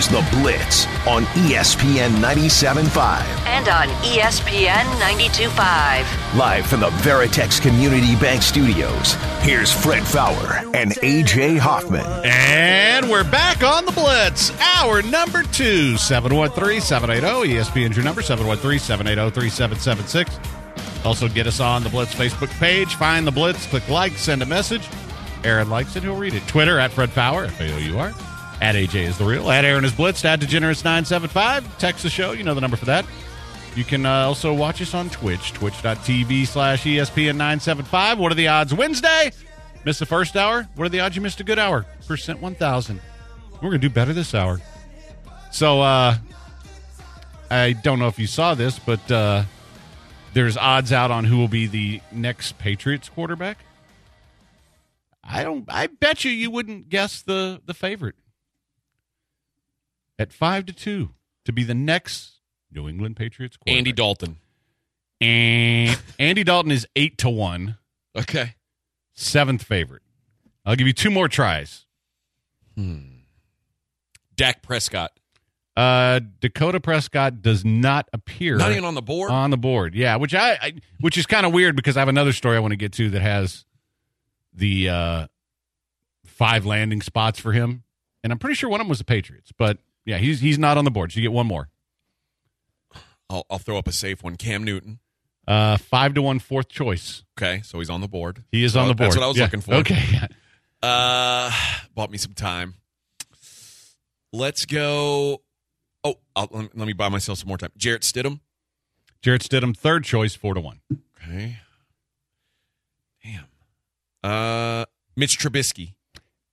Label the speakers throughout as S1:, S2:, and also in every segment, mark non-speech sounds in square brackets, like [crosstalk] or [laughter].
S1: is The Blitz on ESPN 97.5.
S2: and on ESPN 92.5.
S1: Live from the Veritex Community Bank Studios, here's Fred Faour and AJ Hoffman.
S3: And we're back on the Blitz. Hour number two, 713 780. ESPN's your number, 713 780 3776. Also, get us on the Blitz Facebook page. Find the Blitz, click like, send a message. Aaron likes it, he'll read it. Twitter at Fred Faour, F A O U R. At AJ is the real. At Aaron is Blitz. At Degenerates975. Text the show. You know the number for that. You can uh, also watch us on Twitch, twitch.tv slash E ESPN975. What are the odds? Wednesday, miss the first hour. What are the odds you missed a good hour? Percent 1,000. We're going to do better this hour. So, uh, I don't know if you saw this, but uh, there's odds out on who will be the next Patriots quarterback. I don't. I bet you you wouldn't guess the the favorite at five to two to be the next New England Patriots quarterback.
S4: Andy Dalton.
S3: And Andy Dalton is eight to one,
S4: Okay.
S3: seventh favorite. I'll give you two more tries.
S4: Dak Prescott.
S3: Uh, Dakota Prescott does not appear
S4: Not even on the board.
S3: on the board. Yeah, which I, I which is kind of weird because I have another story I want to get to that has the uh, five landing spots for him, and I'm pretty sure one of them was the Patriots. But yeah, he's he's not on the board. So you get one more.
S4: I'll, I'll throw up a safe one. Cam Newton.
S3: Uh, five to one, fourth choice.
S4: Okay, so he's on the board.
S3: He is on the board.
S4: That's what I was
S3: Yeah.
S4: looking for.
S3: Okay.
S4: Uh, bought me some time. Let's go. Oh, I'll, let, me, let me buy myself some more time. Jarrett Stidham.
S3: Jarrett Stidham, third choice, four to one.
S4: Okay. Damn. Uh, Mitch Trubisky.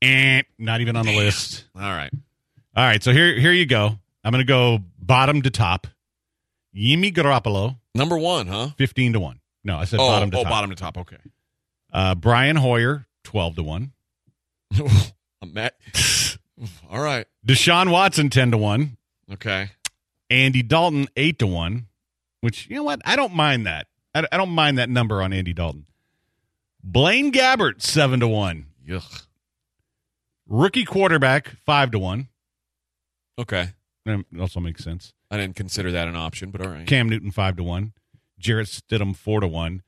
S3: And not even on the list.
S4: All right.
S3: All right, so here here you go. I'm going to go bottom to top. Jimmy Garoppolo,
S4: Number one, huh?
S3: 15 to 1. No, I said
S4: oh,
S3: bottom to top.
S4: oh,
S3: top.
S4: bottom to top. Okay.
S3: Uh, Brian Hoyer, 12 to 1. [laughs]
S4: I'm Matt. [sighs] All right.
S3: Deshaun Watson, 10 to 1.
S4: Okay.
S3: Andy Dalton, 8 to 1, which, you know what? I don't mind that. I, I don't mind that number on Andy Dalton. Blaine Gabbert, 7 to 1.
S4: Yuck.
S3: Rookie quarterback, 5 to 1.
S4: Okay.
S3: That also makes sense.
S4: I didn't consider that an option, but all right.
S3: Cam Newton, 5 to 1. Jarrett Stidham, 4 to 1.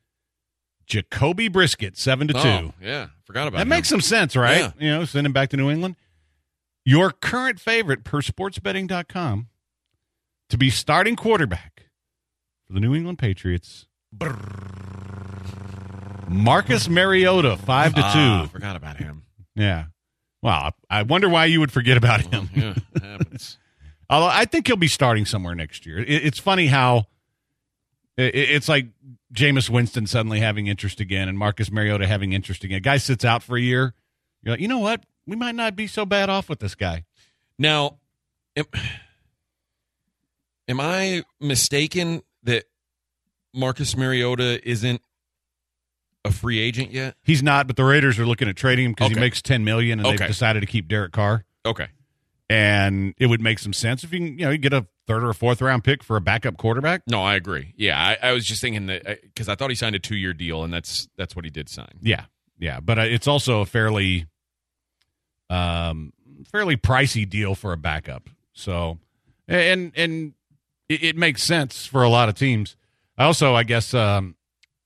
S3: Jacoby Brissett, 7 to 2.
S4: Oh, yeah. Forgot about
S3: That
S4: him.
S3: makes some sense, right?
S4: Yeah.
S3: You know, send him back to New England. Your current favorite per sportsbetting.com to be starting quarterback for the New England Patriots. Marcus Mariota, 5 to 2.
S4: Ah, forgot about him.
S3: Yeah. Wow. I wonder why you would forget about him.
S4: Yeah, it happens. [laughs]
S3: Although I think he'll be starting somewhere next year. It's funny how it's like Jameis Winston suddenly having interest again and Marcus Mariota having interest again. A guy sits out for a year. You're like, you know what? We might not be so bad off with this guy.
S4: Now, am, [sighs] am I mistaken that Marcus Mariota isn't a free agent yet?
S3: He's not, but the Raiders are looking at trading him because he makes ten million, and
S4: Okay.
S3: they've decided to keep Derek Carr.
S4: Okay.
S3: And it would make some sense if you can, you know, you get a third or a fourth round pick for a backup quarterback.
S4: No, I agree. Yeah, I, I was just thinking that because I thought he signed a two-year deal, and that's that's what he did sign.
S3: Yeah, yeah, but uh, it's also a fairly, um, fairly pricey deal for a backup. So, and and it, it makes sense for a lot of teams. I also, I guess, um,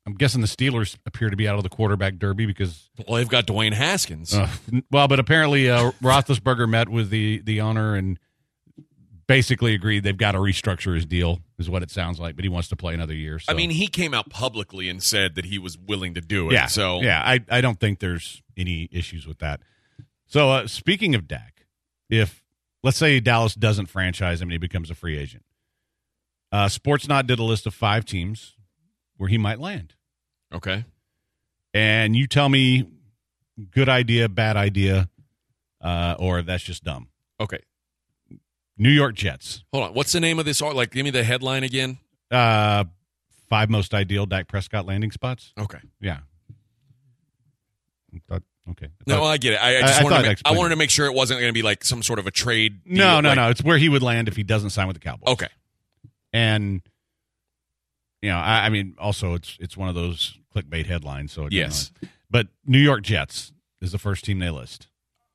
S3: I'm guessing the Steelers appear to be out of the quarterback derby because,
S4: Well, they've got Dwayne Haskins.
S3: uh, well, but apparently uh, Roethlisberger met with the the owner and basically agreed they've got to restructure his deal, is what it sounds like. But he wants to play another year. So.
S4: I mean, he came out publicly and said that he was willing to do it.
S3: Yeah.
S4: So
S3: yeah, I, I don't think there's any issues with that. So uh, speaking of Dak, if let's say Dallas doesn't franchise him and he becomes a free agent, uh, Sportsnaut did a list of five teams where he might land,
S4: okay.
S3: and you tell me good idea, bad idea, uh, or that's just dumb.
S4: Okay.
S3: New York Jets,
S4: Hold on. What's the name of this art? Like, give me the headline again.
S3: uh, five most ideal Dak Prescott landing spots.
S4: Okay.
S3: Yeah. Thought- okay. I
S4: No,
S3: thought-
S4: I get it. I, I just
S3: I
S4: wanted, to make, I wanted to make sure it wasn't going to be like some sort of a trade.
S3: no, no,
S4: like-
S3: no. It's where he would land if he doesn't sign with the Cowboys.
S4: Okay.
S3: and you know, I, I mean, also it's it's one of those clickbait headlines. So it,
S4: Yes.
S3: know, but New York Jets is the first team they list.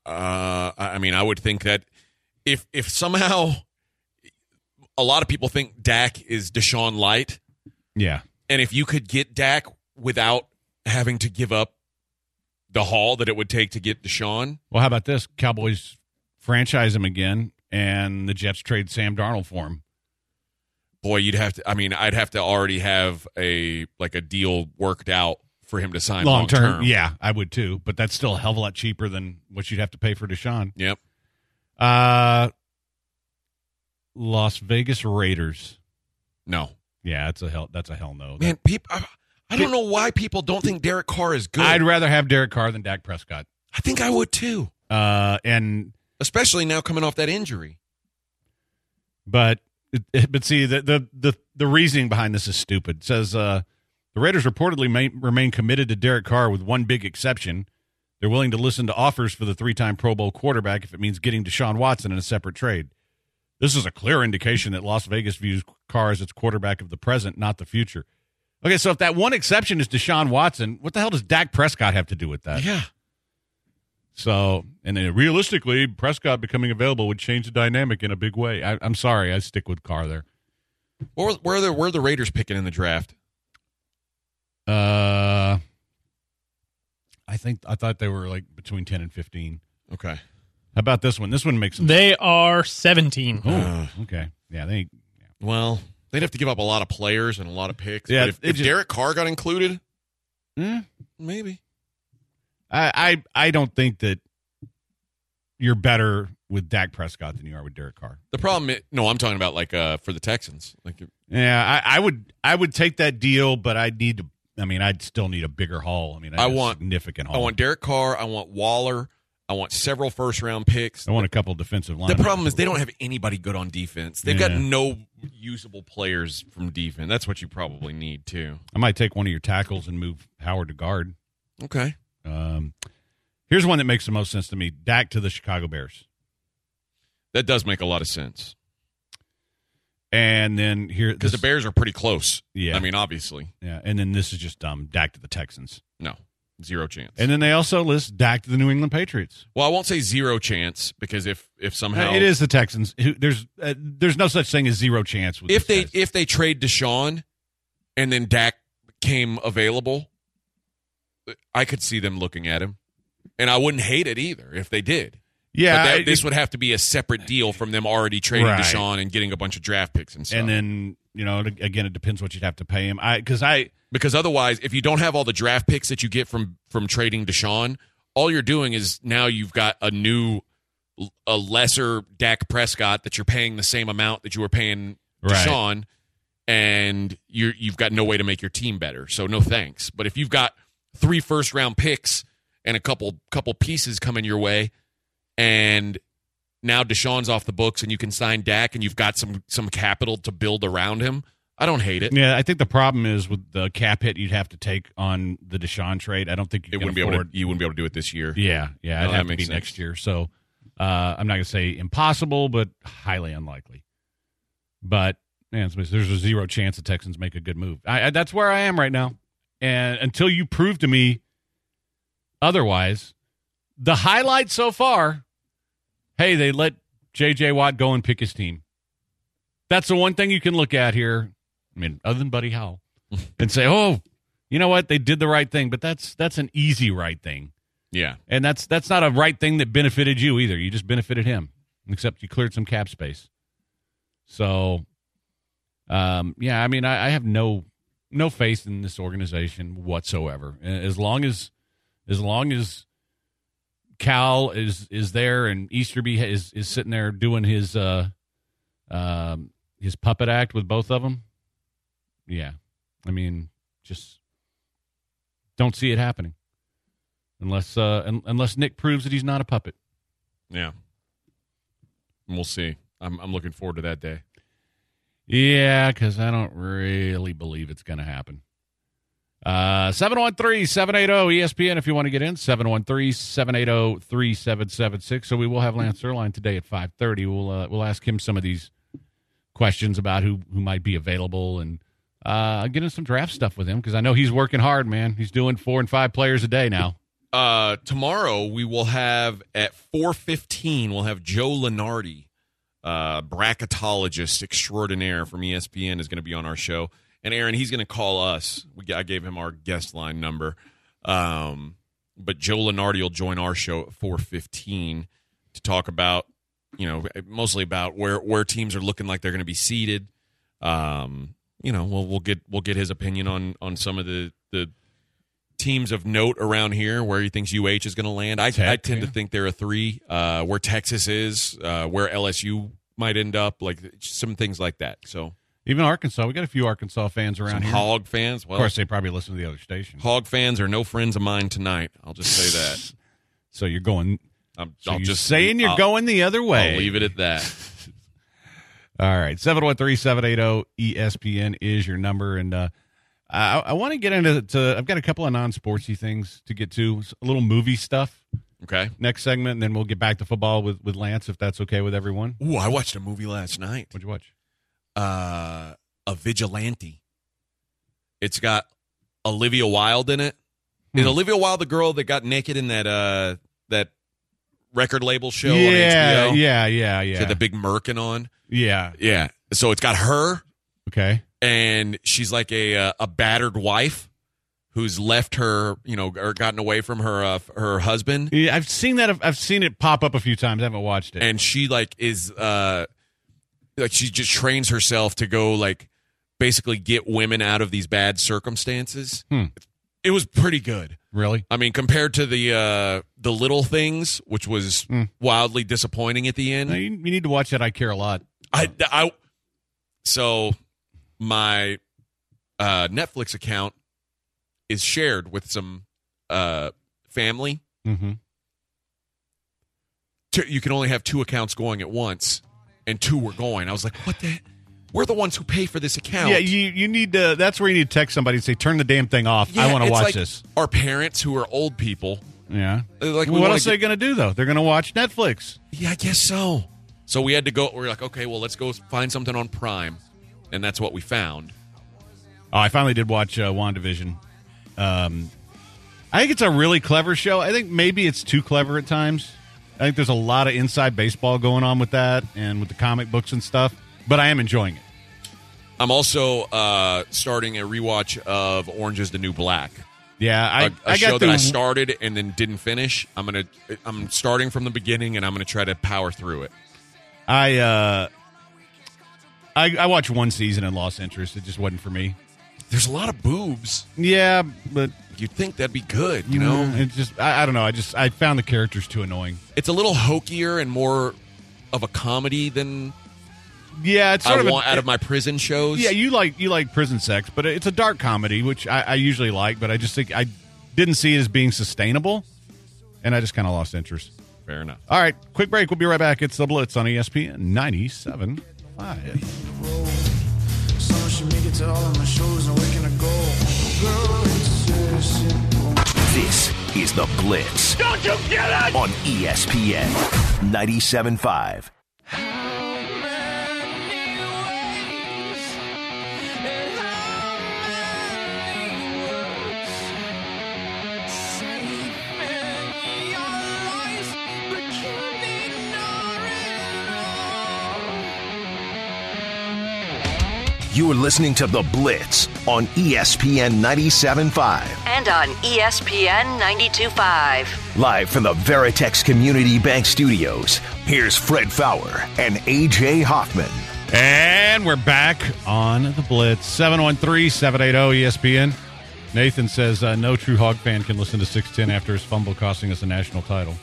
S4: Uh, I I mean, I would think that if if somehow a lot of people think Dak is Deshaun Light,
S3: Yeah,
S4: and if you could get Dak without having to give up the haul that it would take to get Deshaun,
S3: Well, how about this? Cowboys franchise him again, and the Jets trade Sam Darnold for him.
S4: Boy, you'd have to. I mean, I'd have to already have a like a deal worked out for him to sign long term.
S3: Yeah, I would too. But that's still a hell of a lot cheaper than what you'd have to pay for Deshaun.
S4: Yep.
S3: Uh, Las Vegas Raiders.
S4: No,
S3: Yeah, that's a hell. That's a hell no.
S4: man. People, I, I don't know why people don't think Derek Carr is good.
S3: I'd rather have Derek Carr than Dak Prescott.
S4: I think I would too,
S3: Uh, and
S4: especially now coming off that injury.
S3: but but see the the the, the reasoning behind this is stupid. It says uh, the Raiders reportedly may, remain committed to Derek Carr with one big exception. They're willing to listen to offers for the three-time Pro Bowl quarterback if it means getting Deshaun Watson in a separate trade. This is a clear indication that Las Vegas views Carr as its quarterback of the present, not the future. Okay, so if that one exception is Deshaun Watson, what the hell does Dak Prescott have to do with that?
S4: Yeah.
S3: So, and then realistically, Prescott becoming available would change the dynamic in a big way. I, I'm sorry, I stick with Carr there.
S4: Where, where are the where are the Raiders picking in the draft?
S3: Uh, I think I thought they were like between ten and fifteen.
S4: Okay.
S3: How about this one? This one makes sense.
S5: They are 17.
S3: oh, okay, yeah, they.
S4: Well, they'd have to give up a lot of players and a lot of picks.
S3: Yeah,
S4: but if,
S3: it
S4: if
S3: just-
S4: Derek Carr got included,
S3: Eh,
S4: maybe.
S3: I, I I don't think that you're better with Dak Prescott than you are with Derek Carr.
S4: The problem, i no, I'm talking about like uh for the Texans. Like,
S3: Yeah, I, I would I would take that deal, but I'd need to. I mean, I'd still need a bigger haul. I mean,
S4: I want-
S3: significant haul.
S4: I want Derek Carr. I want Waller. I want several first round picks.
S3: I want a couple defensive
S4: lines.
S3: The
S4: problem is they don't have anybody good on defense. They've got no usable players from defense. That's what you probably need too.
S3: I might take one of your tackles and move Howard to guard.
S4: Okay.
S3: Um, here's one that makes the most sense to me: Dak to the Chicago Bears,
S4: That does make a lot of sense
S3: and then here
S4: because the Bears are pretty close.
S3: Yeah.
S4: I mean, obviously,
S3: yeah, and then this is just dumb. Dak to the Texans,
S4: no, zero chance.
S3: and then they also list Dak to the New England Patriots.
S4: well, I won't say zero chance because if if somehow
S3: it is the Texans. Who, there's uh, there's no such thing as zero chance with
S4: if they
S3: guys.
S4: if they trade Deshaun and then Dak came available, I could see them looking at him, and I wouldn't hate it either if they did.
S3: yeah,
S4: but that,
S3: I-
S4: this would have to be a separate deal from them already trading
S3: Right.
S4: Deshaun and getting a bunch of draft picks and stuff.
S3: and then you know again it depends what you'd have to pay him. I because I
S4: because otherwise, if you don't have all the draft picks that you get from from trading Deshaun, all you're doing is now you've got a new, a lesser Dak Prescott that you're paying the same amount that you were paying
S3: Right.
S4: Deshaun, and you're you've got no way to make your team better. So no thanks. But if you've got three first round picks and a couple couple pieces coming your way, and now Deshaun's off the books and you can sign Dak and you've got some some capital to build around him, I don't hate it.
S3: yeah I think the problem is with the cap hit you'd have to take on the Deshaun trade. I don't think you
S4: It wouldn't be able to, you wouldn't be able to do it this year.
S3: Yeah, yeah,
S4: No,
S3: it'd have to be
S4: sense.
S3: next year. So uh, I'm not going to say impossible, but highly unlikely. But man, there's a zero chance the Texans make a good move. I, I, that's where I am right now, and until you prove to me otherwise, the highlight so far, hey, they let J.J. Watt go and pick his team. That's the one thing you can look at here. I mean, other than Buddy Howell, [laughs] and say, oh, you know what, they did the right thing. But that's that's an easy right thing.
S4: Yeah.
S3: And that's that's not a right thing that benefited you either. You just benefited him, except you cleared some cap space. So, um, yeah, I mean, I, I have no no faith in this organization whatsoever. As long as as long as Cal is is there and Easterby is is sitting there doing his uh um his puppet act with both of them. Yeah, I mean, just don't see it happening unless uh un- unless Nick proves that he's not a puppet.
S4: Yeah. And we'll see. I'm I'm looking forward to that day.
S3: Yeah, because I don't really believe it's going to happen. Uh, 713 780 ESPN if you want to get in. 713 780 3776. So we will have Lance Zierlein today at 530. We'll, uh, we'll ask him some of these questions about who, who might be available and uh, get in some draft stuff with him because I know he's working hard, man. He's doing four and five players a day now.
S4: Uh, tomorrow we will have at 4:15 we'll have Joe Lunardi, uh, bracketologist extraordinaire from ESPN is going to be on our show. And Aaron, he's going to call us. We I gave him our guest line number. Um, but Joe Lunardi will join our show at 4:15 to talk about, you know, mostly about where where teams are looking like they're going to be seated. Um, you know, we'll we'll get we'll get his opinion on on some of the the teams of note around here where he thinks UH is going to land. I, I tend
S3: yeah.
S4: to think there are three. Uh, where Texas is, uh, where LSU might end up, like some things like that. So
S3: Even Arkansas, we got a few Arkansas fans around
S4: some
S3: here.
S4: hog fans.
S3: of course, they probably listen to the other station.
S4: hog fans are no friends of mine tonight. I'll just say that. [laughs]
S3: So you're going.
S4: I'm,
S3: So you're
S4: just
S3: saying you're
S4: I'll-
S3: going the other way.
S4: I'll leave it at that. [laughs]
S3: All right, seven one three seven eight zero ESPN is your number, and uh, I, I want to get into. To, I've got a couple of non sportsy things to get to, a little movie stuff
S4: Okay.
S3: next segment, and then we'll get back to football with with Lance if that's okay with everyone.
S4: Ooh, I watched a movie last night.
S3: What'd you watch?
S4: uh, a vigilante. It's got Olivia Wilde in it. Is
S3: Hmm.
S4: Olivia Wilde the girl that got naked in that uh that record label show on
S3: yeah,
S4: HBO?
S3: yeah, yeah,
S4: She
S3: yeah,
S4: had the big merkin on.
S3: yeah.
S4: Yeah. So it's got her,
S3: Okay,
S4: and she's like a uh, a battered wife who's left her, you know, or gotten away from her uh, her husband,
S3: yeah, I've seen that. I've, seen it pop up a few times. I haven't watched it.
S4: and she like is uh like she just trains herself to go like basically get women out of these bad circumstances.
S3: Hmm.
S4: It was pretty good.
S3: really?
S4: I mean, compared to the uh the little things, which was
S3: Hmm.
S4: wildly disappointing at the end.
S3: You, you need to watch that. I care a lot.
S4: I, I so my uh Netflix account is shared with some uh family.
S3: Mm-hmm.
S4: You can only have two accounts going at once, and two were going. I was like, "What the? We're the ones who pay for this account."
S3: Yeah, you you need to. That's where you need to text somebody and say, "Turn the damn thing off. I want to watch
S4: like
S3: this."
S4: Our parents who are old people,
S3: Yeah.
S4: like,
S3: Well, what else are they going to do though? They're going to watch Netflix.
S4: Yeah, I guess so. So we had to go. We're like, okay, well, let's go find something on Prime, and that's what we found.
S3: Oh, I finally did watch uh, WandaVision. Um, I think it's a really clever show. I think maybe it's too clever at times. I think there's a lot of inside baseball going on with that and with the comic books and stuff. But I am enjoying it.
S4: I'm also uh, starting a rewatch of Orange Is the New Black,
S3: Yeah, I,
S4: a a
S3: I
S4: show
S3: got
S4: that I started and then didn't finish. I'm gonna I'm starting from the beginning, and I'm gonna try to power through it.
S3: I uh, I, I watched one season and lost interest. It just wasn't for me.
S4: There's a lot of boobs.
S3: Yeah, but
S4: You'd think that'd be good, you know?
S3: it just I, I don't know. I just I found the characters too annoying.
S4: It's a little hokier and more of a comedy than
S3: Yeah, it's sort
S4: I
S3: of a-
S4: out of my prison shows.
S3: Yeah, you like you like prison sex, but it's a dark comedy, which I, I usually like. But I just think I didn't see it as being sustainable, and I just kind of lost interest.
S4: fair enough.
S3: All right, quick break. We'll be right back. It's the Blitz on ESPN ninety seven five.
S6: Someone should make it to all of my shows and where can I go? Girl, it's so simple.
S1: This is The Blitz. Don't you get it? On ESPN 97.5. You are listening to The Blitz on ESPN 97.5.
S2: And on ESPN 92.5.
S1: Live from the Veritex Community Bank Studios, here's Fred Faour and AJ Hoffman.
S3: And we're back on the Blitz 713 780 ESPN. Nathan says uh, no true Hog fan can listen to 610 after his fumble costing us a national title.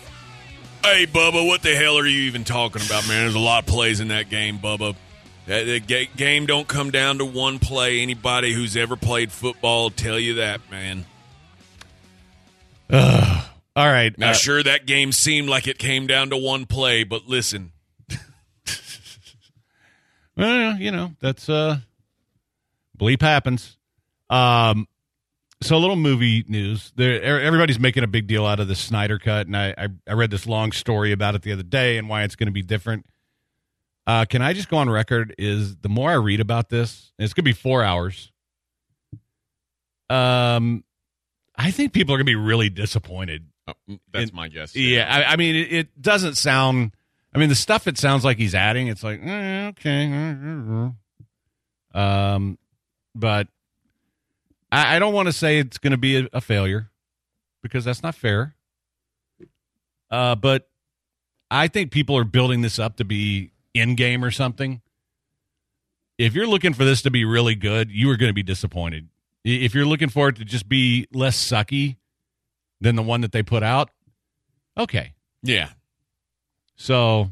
S4: Hey, Bubba, what the hell are you even talking about, man? There's a lot of plays in that game, Bubba. That game don't come down to one play. Anybody who's ever played football will tell you that, man.
S3: All right.
S4: Now,
S3: uh,
S4: sure, that game seemed like it came down to one play, but listen, [laughs]
S3: Well, you know, that's uh bleep happens. Um so a little movie news. There e- everybody's making a big deal out of the Snyder cut and I I, I read this long story about it the other day and why it's going to be different. Uh can I just go on record is the more I read about this, it's going to be 4 hours. Um I think people are going to be really disappointed
S4: Oh, that's
S3: And-
S4: my guess.
S3: yeah, I, I mean, it, it doesn't sound. I mean, the stuff it sounds like he's adding, it's like eh, okay, um, but I, I don't want to say it's going to be a, a failure because that's not fair. Uh, but I think people are building this up to be in game or something. If you're looking for this to be really good, you are going to be disappointed. If you're looking for it to just be less sucky than the one that they put out, okay.
S4: Yeah.
S3: So,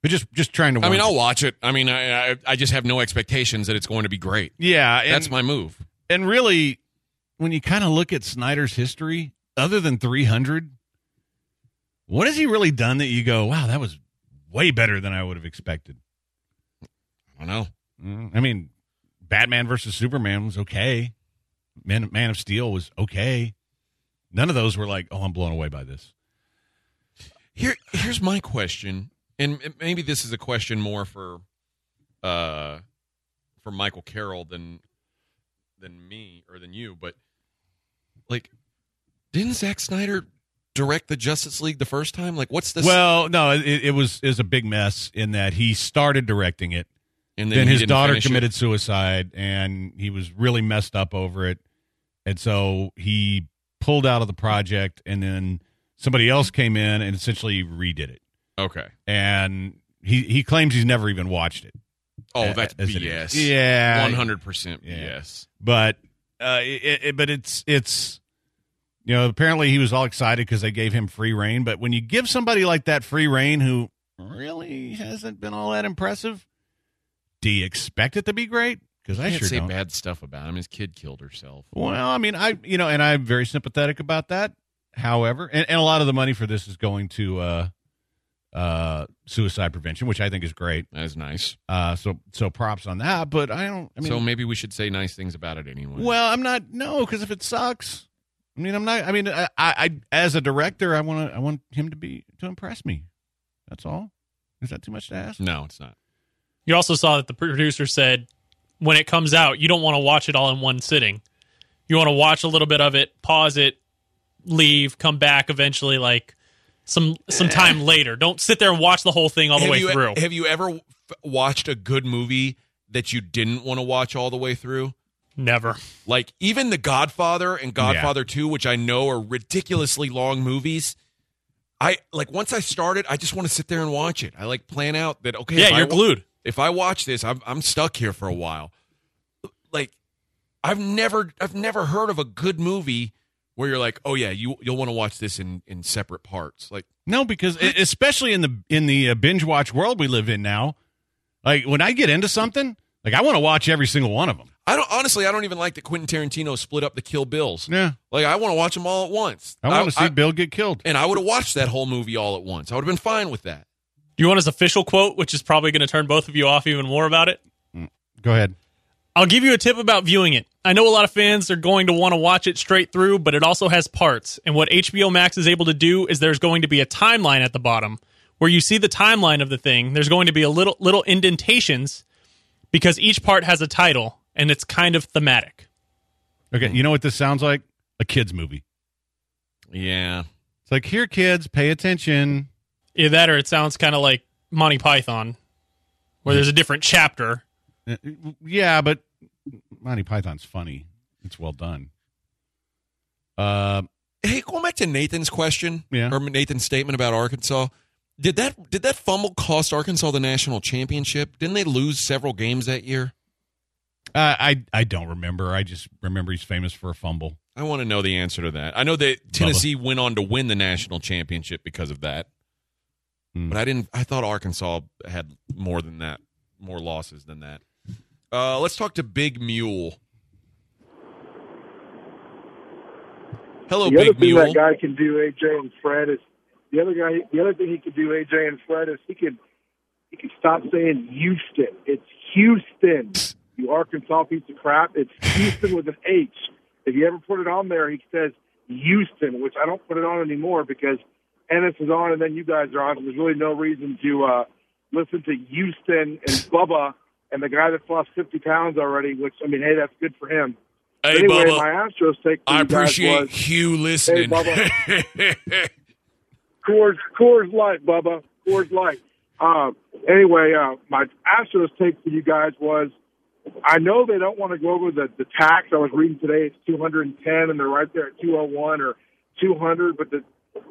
S3: but just just trying to.
S4: I mean, I'll watch it. I mean, I, I I just have no expectations that it's going to be great.
S3: yeah, and,
S4: That's my move.
S3: and really, when you kind of look at Snyder's history, other than 300, what has he really done that you go, wow, that was way better than I would have expected?
S4: I don't know.
S3: Mm, I mean, Batman versus Superman was okay. Man, Man of Steel was okay. None of those were like, oh, I'm blown away by this.
S4: Here, here's my question, and maybe this is a question more for, uh, for Michael Carroll than, than me or than you. But, like, didn't Zack Snyder direct the Justice League the first time? Like, what's this?
S3: Well, no, it, it was is a big mess in that he started directing it.
S4: and
S3: then,
S4: he
S3: his daughter
S4: finish it?
S3: committed suicide and he was really messed up over it and so he pulled out of the project and then somebody else came in and essentially redid it
S4: Okay.
S3: and he he claims he's never even watched it
S4: Oh, that's
S3: as
S4: BS.
S3: yeah
S4: One hundred percent. BS.
S3: but uh it, it, but it's it's you know apparently he was all excited because they gave him free reign but when you give somebody like that free reign who really hasn't been all that impressive do you expect it to be great because
S4: I can't
S3: sure
S4: say
S3: don't
S4: bad stuff about him. His kid killed herself.
S3: Well, I mean, I you know, and I'm very sympathetic about that. However, and, and a lot of the money for this is going to uh, uh, suicide prevention, which I think is great.
S4: That's nice.
S3: Uh, so so props on that. But I don't. I mean,
S4: so maybe we should say nice things about it anyway.
S3: well, I'm not. No, because if it sucks, I mean, I'm not. I mean, I, I, I as a director, I want to. I want him to be to impress me. That's all. Is that too much to ask?
S4: no, it's not.
S5: You also saw that the producer said when it comes out, you don't want to watch it all in one sitting. You want to watch a little bit of it, pause it, leave, come back eventually, like some some eh. time later. Don't sit there and watch the whole thing all the
S4: have
S5: way
S4: you,
S5: through.
S4: Have you ever f- watched a good movie that you didn't want to watch all the way through?
S5: Never.
S4: Like even The Godfather and Godfather 2, which I know are ridiculously long movies. I like once I started, I just want to sit there and watch it. I like plan out that okay,
S5: Yeah, you're
S4: wa-
S5: glued.
S4: If I watch this, I'm I'm stuck here for a while. Like I've never I've never heard of a good movie where you're like, "Oh yeah, you you'll want to watch this in in separate parts." Like
S3: No, because especially in the in the uh, binge watch world we live in now, like when I get into something, like I want to watch every single one of them.
S4: I don't honestly. I don't even like that Quentin Tarantino split up the Kill Bills.
S3: Yeah,
S4: Like I want to watch them all at once.
S3: I want to see Bill get killed.
S4: and I would have watched that whole movie all at once. I would have been fine with that.
S5: Do you want his official quote, which is probably going to turn both of you off even more about it? Mm.
S3: Go ahead.
S5: I'll give you a tip about viewing it. I know a lot of fans are going to want to watch it straight through, but it also has parts. And what HBO Max is able to do is there's going to be a timeline at the bottom where you see the timeline of the thing. There's going to be a little little indentations because each part has a title and it's kind of thematic.
S3: Okay, you know what this sounds like? A kids movie.
S4: Yeah.
S3: It's like here, kids, pay attention.
S5: Either that or it sounds kind of like Monty Python, where there's a different chapter.
S3: Uh, Yeah, but Monty Python's funny. It's well done. Uh,
S4: Hey, going back to Nathan's question
S3: Yeah.
S4: or Nathan's statement about Arkansas. Did that did that fumble cost Arkansas the national championship? Didn't they lose several games that year?
S3: Uh, I I don't remember. I just remember he's famous for a fumble.
S4: I want to know the answer to that. I know that Tennessee went on to win the national championship because of that.
S3: Hmm.
S4: But I didn't I thought Arkansas had more than that, more losses than that. Uh, let's talk to Big Mule. Hello,
S7: the other
S4: Big
S7: thing
S4: Mule.
S7: that guy can do, AJ and Fred, is the other guy. The other thing he could do, AJ and Fred, is he could you can stop saying Houston. It's Houston. [laughs] You Arkansas piece of crap. It's Houston with an H. If you ever put it on there, he says Houston, which I don't put it on anymore because Ennis is on and then you guys are on. There's really no reason to uh, listen to Houston and Bubba and the guy that's lost 50 pounds already, which, I mean, hey, that's good for him.
S4: Hey,
S7: anyway,
S4: Bubba.
S7: my Astros take
S4: I appreciate
S7: was
S4: Hugh listening. [laughs]
S7: Coors, Coors Light, Bubba. Coors Light. Uh, anyway, uh, my Astros take for you guys was I know they don't want to go over the, the tax. I was reading today it's 210 and they're right there at 201 or 200. But the,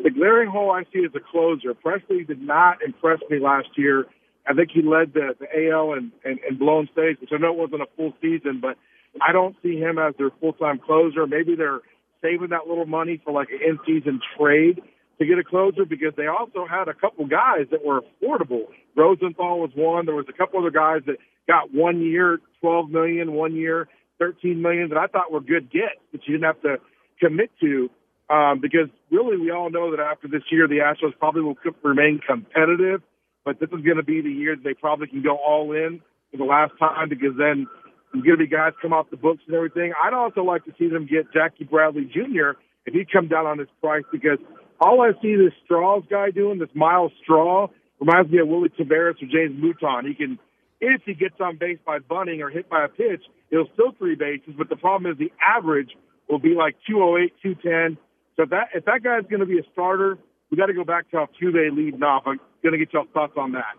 S7: the glaring hole I see is a closer. Pressly did not impress me last year. I think he led the, the AL and, and, and blown saves, which I know it wasn't a full season, but I don't see him as their full-time closer. Maybe they're saving that little money for like an in-season trade to get a closer because they also had a couple guys that were affordable. Rosenthal was one. There was a couple other guys that got one year, twelve million, one year, thirteen million that I thought were good gets that you didn't have to commit to. Um, because really, we all know that after this year, the Astros probably will remain competitive. But this is going to be the year that they probably can go all in for the last time because then there's going to be guys come off the books and everything. I'd also like to see them get Jackie Bradley Jr. if he'd come down on his price because all I see this Straws guy doing, this Myles Straw, reminds me of Willy Taveras or James Mouton. He can, if he gets on base by bunting or hit by a pitch, he'll still three bases. But the problem is the average will be like 208, 210. So if that if that guy's going to be a starter, we got to go back to Altuve leading off. I'm going to get y'all thoughts on that.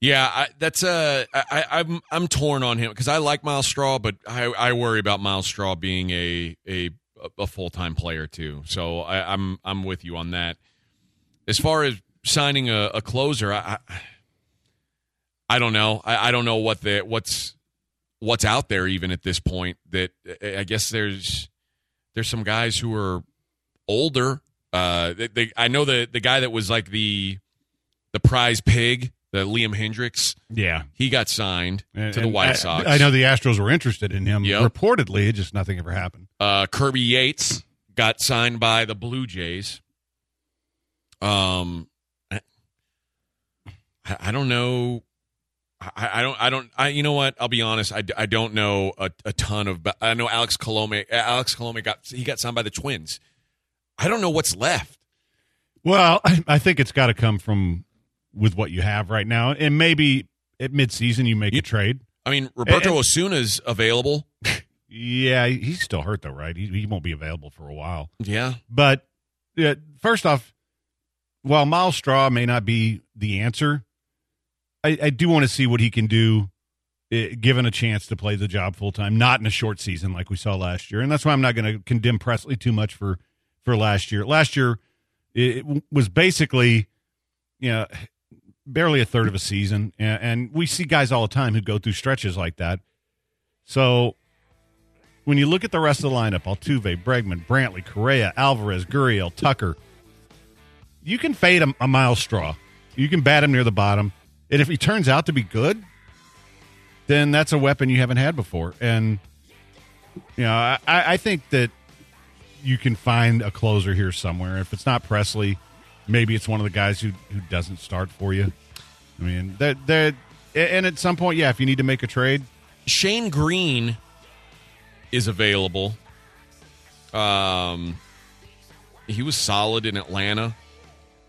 S4: Yeah, I, that's uh, I, I'm I'm torn on him because I like Myles Straw, but I, I worry about Myles Straw being a a, a full time player too. So I, I'm I'm with you on that. As far as signing a, a closer, I, I I don't know. I, I don't know what the what's what's out there even at this point. That I guess there's there's some guys who are older. Uh, they, they, I know the the guy that was like the the prize pig, the Liam Hendriks.
S3: Yeah.
S4: He got signed
S3: And-
S4: to the White
S3: I-
S4: Sox.
S3: I know the Astros were interested in him.
S4: Yep.
S3: Reportedly, it just nothing ever happened.
S4: uh, Kirby Yates got signed by the Blue Jays. Um, I, I don't know. I, I don't. I don't. I. You know what? I'll be honest. I, I don't know a, a ton of. I know Alex Colome. Alex Colome got he got signed by the Twins. I don't know what's left.
S3: Well, I, I think it's got to come from with what you have right now, and maybe at midseason you make
S4: You-
S3: a trade.
S4: I mean, Roberto
S3: And-
S4: Osuna's available.
S3: Yeah, he's still hurt though, right? He, he won't be available for a while.
S4: Yeah.
S3: But yeah, first off, while Myles Straw may not be the answer, I, I do want to see what he can do, eh, given a chance to play the job full time, not in a short season like we saw last year. And that's why I'm not going to condemn Pressly too much for for last year. Last year, it was basically, you know, barely a third of a season, and, and we see guys all the time who go through stretches like that. So when you look at the rest of the lineup, Altuve, Bregman, Brantley, Correa, Alvarez, Gurriel, Tucker, you can fade a, a mile straw. You can bat him near the bottom. And if he turns out to be good, then that's a weapon you haven't had before. And, you know, I, I think that you can find a closer here somewhere. If it's not Pressly, maybe it's one of the guys who, who doesn't start for you. I mean, that that and at some point, yeah, if you need to make a trade,
S4: Shane Greene is available. Um, he was solid in Atlanta.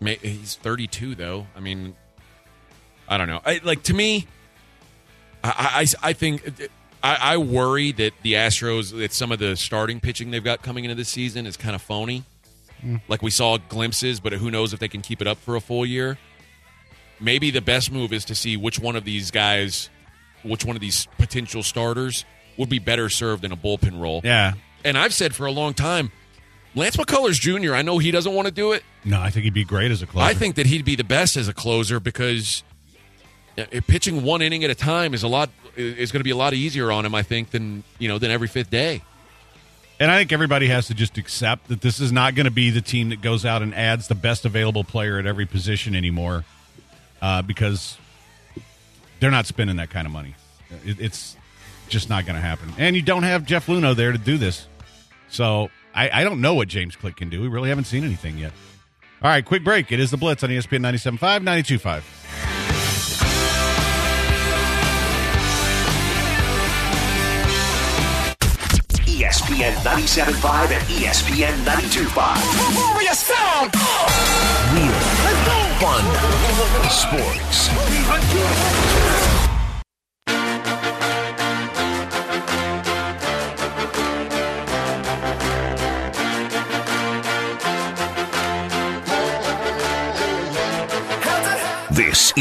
S4: He's 32 though. I mean, I don't know. I, like to me, I I, I think I, I worry that the Astros that some of the starting pitching they've got coming into this season is kind of phony. Hmm. Like we saw glimpses, but who knows if they can keep it up for a full year. Maybe the best move is to see which one of these guys, which one of these potential starters would be better served in a bullpen role.
S3: yeah.
S4: And I've said for a long time, Lance McCullers Jr. I know he doesn't want to do it.
S3: No, I think he'd be great as a closer.
S4: I think that he'd be the best as a closer because pitching one inning at a time is a lot is going to be a lot easier on him. I think than you know than every fifth day.
S3: And I think everybody has to just accept that this is not going to be the team that goes out and adds the best available player at every position anymore, uh, because they're not spending that kind of money. It, it's just not going to happen. And you don't have Jeff Luhnow there to do this, so I, I don't know what James Click can do. We really haven't seen anything yet. All right, quick break. It is the Blitz on ESPN 97.5, 92.5.
S1: ESPN 97.5 and ESPN 92.5.
S6: Warrior sound!
S1: Real. Fun. Sports.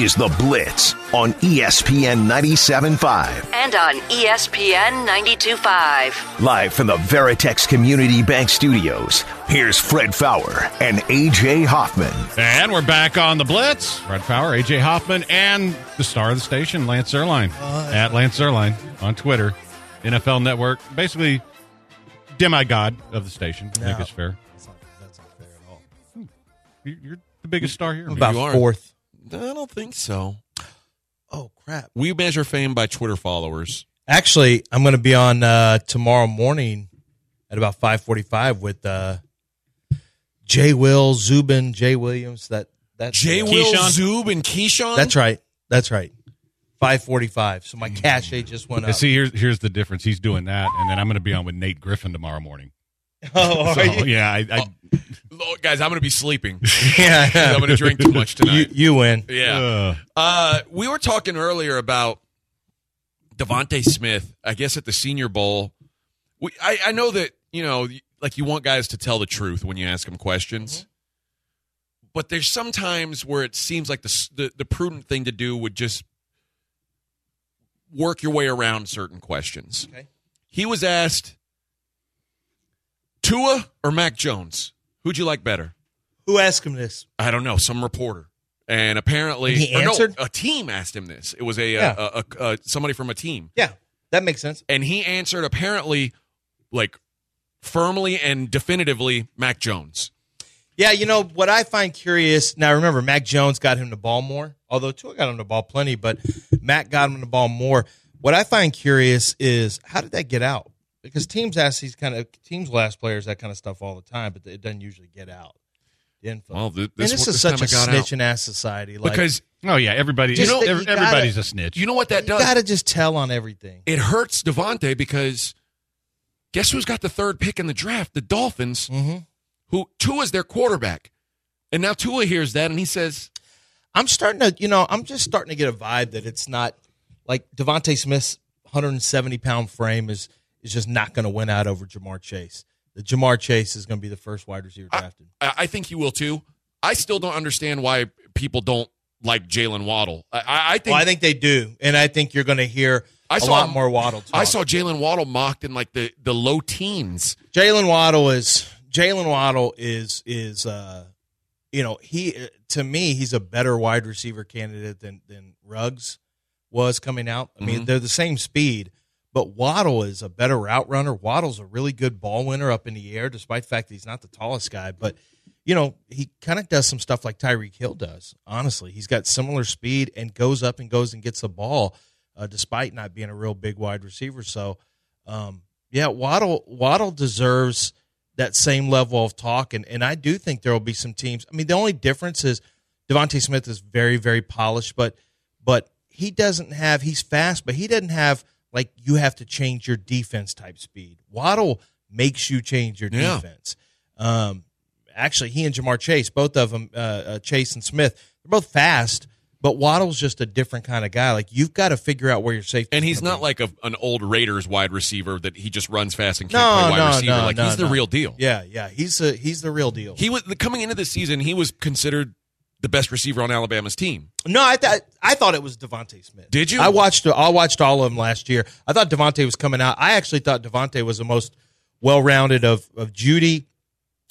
S1: Is The Blitz on ESPN 97.5.
S2: And on ESPN 92.5.
S1: Live from the Veritex Community Bank Studios, here's Fred Faour and AJ Hoffman.
S3: And we're back on the Blitz. Fred Faour, AJ Hoffman, and the star of the station, Lance Zierlein. at Lance Zierlein on Twitter. NFL Network. Basically, demigod of the station. I think it's fair.
S8: That's not, that's not fair at all. Hmm.
S3: You- You're the biggest star here.
S8: About
S4: you are.
S8: fourth.
S4: I don't think so.
S8: Oh crap!
S4: We measure fame by Twitter followers.
S8: Actually, I'm going to be on uh, tomorrow morning at about 5:45 with uh, Jay Will Zubin, Jay Williams. That that
S4: Jay Will
S5: Keyshawn?
S4: Zub and Keyshawn.
S8: That's right. That's right. 5:45. So my cachet just went up.
S3: see, here's here's the difference. He's doing that, and then I'm going to be on with Nate Griffin tomorrow morning. [laughs]
S8: oh,
S3: So
S8: you?
S3: yeah, I, I
S4: Look, guys, I'm going to be sleeping. [laughs]
S8: yeah.
S4: I'm going to drink too much tonight.
S8: you win.
S4: yeah.
S3: uh,
S4: Uh, we were talking earlier about DeVonta Smith. I guess at the Senior Bowl. We, I, I know that you know, like you want guys to tell the truth when you ask them questions. But there's sometimes where it seems like the, the the prudent thing to do would just work your way around certain questions.
S8: Okay.
S4: He was asked Tua or Mac Jones. Who'd you like better?
S8: Who asked him this?
S4: I don't know, some reporter. And apparently,
S8: he
S4: or no,
S8: answered?
S4: a team asked him this. It was a,
S8: Yeah.
S4: Uh, a, a, a somebody from a team,
S8: Yeah, that makes sense.
S4: and he answered apparently, like firmly and definitively, Mac Jones.
S8: Yeah, you know what I find curious. Now remember, Mac Jones got him the ball more, although Tua got him the ball plenty, but Mac got him the ball more. What I find curious is how did that get out? Because teams ask these kind of teams will ask players that kind of stuff all the time, but it doesn't usually get out. The info.
S4: Well, th-
S8: and
S4: this,
S8: this is
S4: this
S8: such a
S4: time it got out.
S8: snitching ass society. Like,
S4: because
S3: oh yeah, everybody. You know,
S8: that
S3: ev-
S8: you gotta-
S3: everybody's a snitch.
S4: you know what that does?
S8: you
S4: does.
S8: got to just tell on everything.
S4: it hurts DeVonta because guess who's got the third pick in the draft? The Dolphins,
S8: Mm-hmm.
S4: who Tua's their quarterback, and now Tua hears that and he says,
S8: I'm starting to, you know, I'm just starting to get a vibe that it's not like DeVonta Smith's 170 pound frame is is just not going to win out over Ja'Marr Chase. The Ja'Marr Chase is going to be the first wide receiver drafted.
S4: I, I think he will too. I still don't understand why people don't like Jaylen Waddle. I, I, think
S8: well, I think they do, and I think you're going to hear
S4: I
S8: a
S4: saw
S8: lot more Waddle. Talk.
S4: I saw Jaylen Waddle mocked in like the, the low teens.
S8: Jaylen Waddle is Jaylen Waddle is is uh, you know he to me he's a better wide receiver candidate than than Ruggs was coming out. I mean
S4: Mhm.
S8: they're the same speed, but Waddle is a better route runner. Waddle's a really good ball winner up in the air, despite the fact that he's not the tallest guy, but. You know, he kind of does some stuff like Tyreek Hill does. Honestly, he's got similar speed and goes up and goes and gets the ball, uh, despite not being a real big wide receiver. So, um, yeah, Waddle Waddle deserves that same level of talk, and and I do think there will be some teams. I mean, the only difference is DeVonta Smith is very very polished, but but he doesn't have. He's fast, but he doesn't have like you have to change your defense type speed. Waddle makes you change your
S4: Yeah.
S8: defense. Um, actually, he and Ja'Marr Chase, both of them, uh, uh, Chase and Smith, they're both fast. But Waddle's just a different kind of guy. Like you've got to figure out where your safety. Is.
S4: And he's not like a, an old Raiders wide receiver that he just runs fast and can't
S8: no,
S4: play wide
S8: no,
S4: receiver.
S8: no,
S4: like he's the real deal.
S8: Yeah, yeah, he's a, he's the real deal.
S4: He was coming into the season. He was considered the best receiver on Alabama's team.
S8: No, I thought I thought it was DeVonta Smith.
S4: Did you?
S8: I watched I watched all of them last year. I thought DeVonta was coming out. I actually thought DeVonta was the most well rounded of of Jeudy,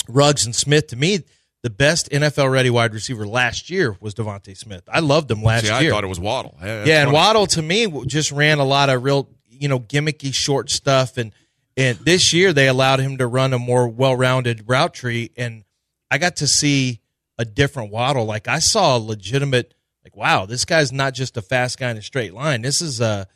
S8: Ruggs, and Smith. To me, the best NFL ready wide receiver last year was DeVonta Smith. I loved him last
S4: See, I
S8: year.
S4: thought it was Waddle. Yeah, that's
S8: yeah, and
S4: funny.
S8: Waddle to me just ran a lot of real you know gimmicky short stuff, and and this year they allowed him to run a more well rounded route tree, and I got to see a different Waddle. Like I saw a legitimate, like wow, this guy's not just a fast guy in a straight line. This is a,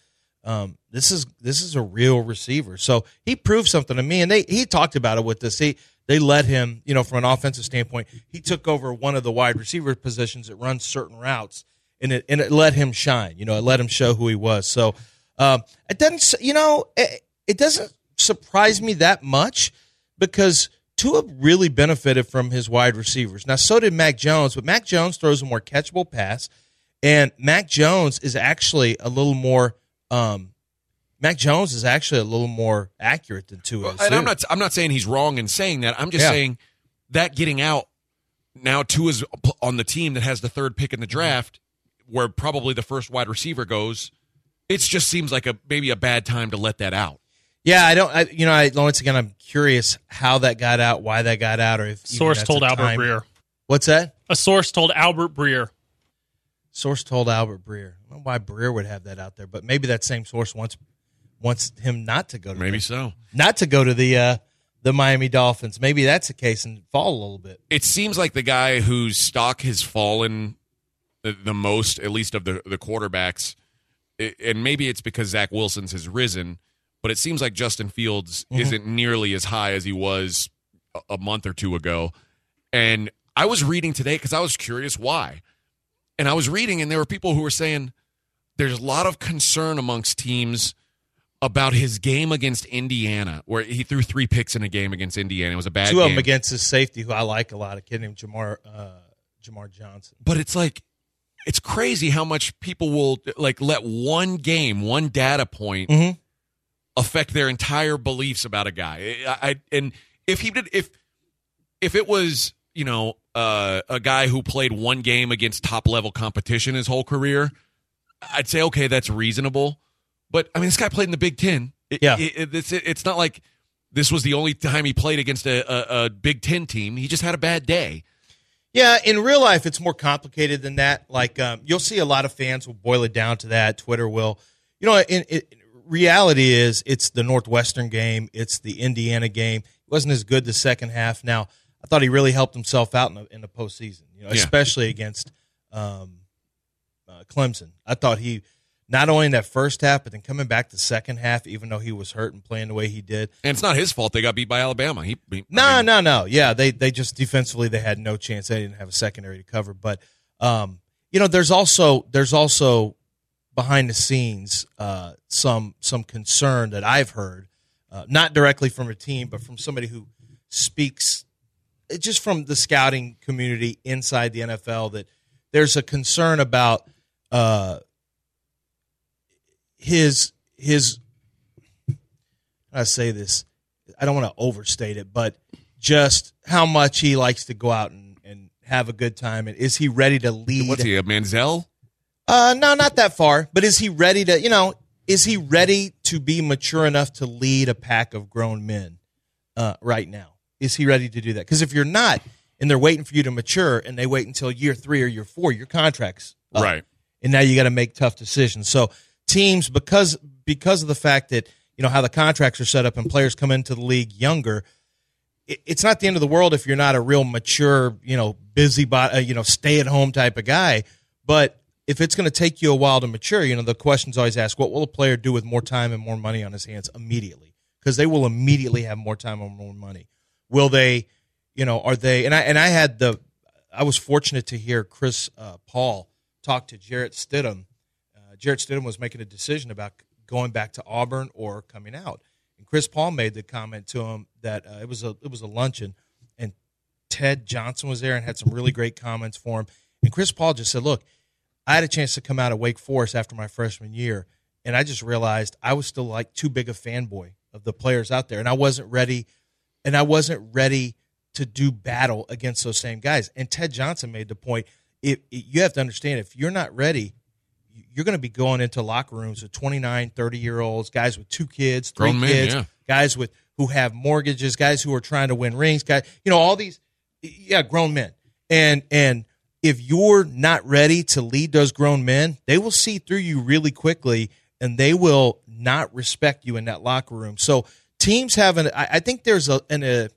S8: um, this is this is a real receiver. So he proved something to me, and they he talked about it with this. He they let him, you know, from an offensive standpoint, he took over one of the wide receiver positions that runs certain routes, and it and it let him shine. You know, it let him show who he was. So um, it doesn't, you know, it, it doesn't surprise me that much because Tua really benefited from his wide receivers. Now, so did Mac Jones, but Mac Jones throws a more catchable pass, and Mac Jones is actually a little more. Um, Mac Jones is actually a little more accurate than Tua. is,
S4: and I'm not I'm not saying he's wrong in saying that. I'm just
S8: Yeah.
S4: saying that getting out now Tua's on the team that has the third pick in the draft, where probably the first wide receiver goes. It just seems like a maybe a bad time to let that out.
S8: Yeah, I don't. I, you know, I once again, I'm curious how that got out, why that got out, or if
S5: Source told Albert
S8: time-
S5: Breer.
S8: What's that?
S5: A source told Albert Breer.
S8: Source told Albert Breer. I don't know why Breer would have that out there, but maybe that same source wants wants him not to go to
S4: Maybe
S8: the,
S4: so.
S8: not to go to the uh, the Miami Dolphins. Maybe that's the case and fall a little bit.
S4: It seems like the guy whose stock has fallen the, the most, at least of the the quarterbacks, i- and maybe it's because Zach Wilson's has risen, but it seems like Justin Fields isn't nearly as high as he was a, month or two ago. And I was reading today because I was curious why, and I was reading, and there were people who were saying there's a lot of concern amongst teams about his game against Indiana, where he threw three picks in a game against Indiana. It was a bad
S8: Two
S4: game.
S8: of them against his safety, who I like a lot, a kid named Jamar uh, Jamar Johnson.
S4: but it's like it's crazy how much people will like let one game, one data point
S8: Mhm.
S4: Affect their entire beliefs about a guy. I, I and if he did if if it was you know uh, a guy who played one game against top level competition his whole career, I'd say okay, that's reasonable. But I mean, this guy played in the Big Ten. It-
S8: Yeah.
S4: it- it- it's it's not like this was the only time he played against a, a, a Big Ten team. He just had a bad day.
S8: Yeah, in real life, it's more complicated than that. Like um, you'll see a lot of fans will boil it down to that. Twitter will, you know, in, in reality is it's the Northwestern game, it's the Indiana game. It wasn't as good the second half. Now, I thought he really helped himself out in the, in the postseason, you know,
S4: Yeah.
S8: especially against um, uh, Clemson. I thought he not only in that first half, but then coming back the second half, even though he was hurt and playing the way he did.
S4: And it's not his fault they got beat by Alabama. He, he
S8: No,
S4: I mean,
S8: no, no. Yeah, they they just defensively they had no chance. They didn't have a secondary to cover. But um, you know, there's also there's also behind the scenes uh, some some concern that I've heard, uh, not directly from a team, but from somebody who speaks uh, just from the scouting community inside the NFL that there's a concern about uh, his his. I say this, I don't want to overstate it, but just how much he likes to go out and, and have a good time, and is he ready to lead?
S4: What's he, a Manziel?
S8: Uh, no, not that far. But is he ready to, you know, is he ready to be mature enough to lead a pack of grown men uh, right now? Is he ready to do that? Because if you're not, and they're waiting for you to mature, and they wait until year three or year four, your contract's up.
S4: Right.
S8: and now you got to make tough decisions. So teams, because because of the fact that you know how the contracts are set up and players come into the league younger, it, it's not the end of the world if you're not a real mature, you know, busy, you know, stay at home type of guy. But if it's going to take you a while to mature, you know, the question's always asked: What will a player do with more time and more money on his hands immediately? Because they will immediately have more time and more money. Will they? You know, are they? And I and I had the, I was fortunate to hear Chris uh, Paul talk to Jarrett Stidham. Uh, Jarrett Stidham was making a decision about going back to Auburn or coming out, and Chris Paul made the comment to him that uh, it was a it was a luncheon, and Ted Johnson was there and had some really great comments for him. And Chris Paul just said, "Look, I had a chance to come out of Wake Forest after my freshman year, and I just realized I was still like too big a fanboy of the players out there, and I wasn't ready, and I wasn't ready to do battle against those same guys." And Ted Johnson made the point: if you have to understand, if you're not ready, you're going to be going into locker rooms with 29, 30 year olds, guys with two kids, three
S4: Grown men,
S8: kids,
S4: yeah.
S8: guys with who have mortgages, guys who are trying to win rings, guys, you know, all these, yeah, grown men. And and if you're not ready to lead those grown men, they will see through you really quickly, and they will not respect you in that locker room. So teams have an, I, think there's a an a,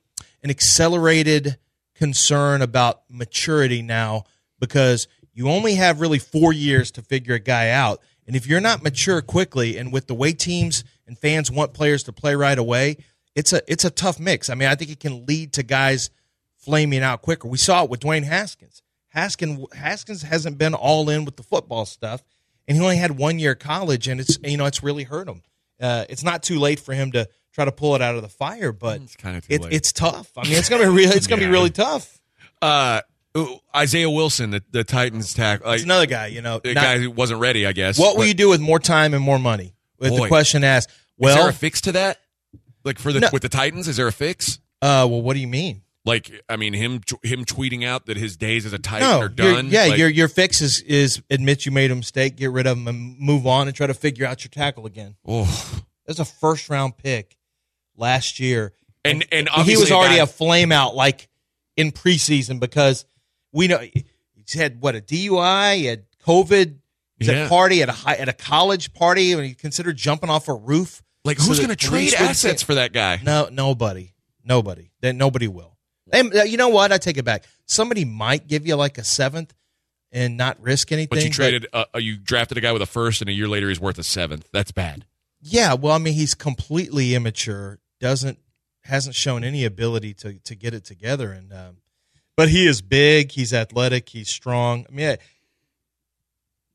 S8: an accelerated concern about maturity now because you only have really four years to figure a guy out. And if you're not mature quickly, and with the way teams and fans want players to play right away, it's a it's a tough mix. I mean, I think it can lead to guys flaming out quicker. We saw it with Dwayne Haskins. Haskins Haskins hasn't been all in with the football stuff, and he only had one year of college, and it's you know it's really hurt him. Uh, it's not too late for him to try to pull it out of the fire. But
S4: It's kinda too
S8: it, it's tough. I mean, it's gonna be really it's gonna [laughs]
S4: Yeah.
S8: be really tough.
S4: Uh, Isaiah Wilson, the, the Titans tackle. Like,
S8: It's another guy, you know.
S4: the
S8: not-
S4: guy who wasn't ready, I guess.
S8: what will you do with more time and more money? With the question asked, well,
S4: is there a fix to that? Like for the
S8: No.
S4: with the Titans, is there a fix?
S8: uh, well, what do you mean?
S4: Like, I mean, him him tweeting out that his days as a Titan
S8: No,
S4: are done.
S8: yeah,
S4: Like,
S8: your your fix is is admit you made a mistake, get rid of him, and move on, and try to figure out your tackle again.
S4: oh.
S8: There's a first round pick last year,
S4: and and
S8: he was already a flame out like in preseason because we know he's had what a DUI, he had COVID. He's at a party at a high, at a college party, and he considered jumping off a roof.
S4: like who's
S8: that
S4: going to trade assets for that guy?
S8: No, nobody, nobody. Then nobody will. And uh, you know what? I take it back. Somebody might give you like a seventh and not risk anything.
S4: But you traded, uh, uh, you drafted a guy with a first, and a year later he's worth a seventh. That's bad.
S8: Yeah, well, I mean, he's completely immature. Doesn't hasn't shown any ability to to get it together, and um, but he is big. He's athletic. He's strong. I mean,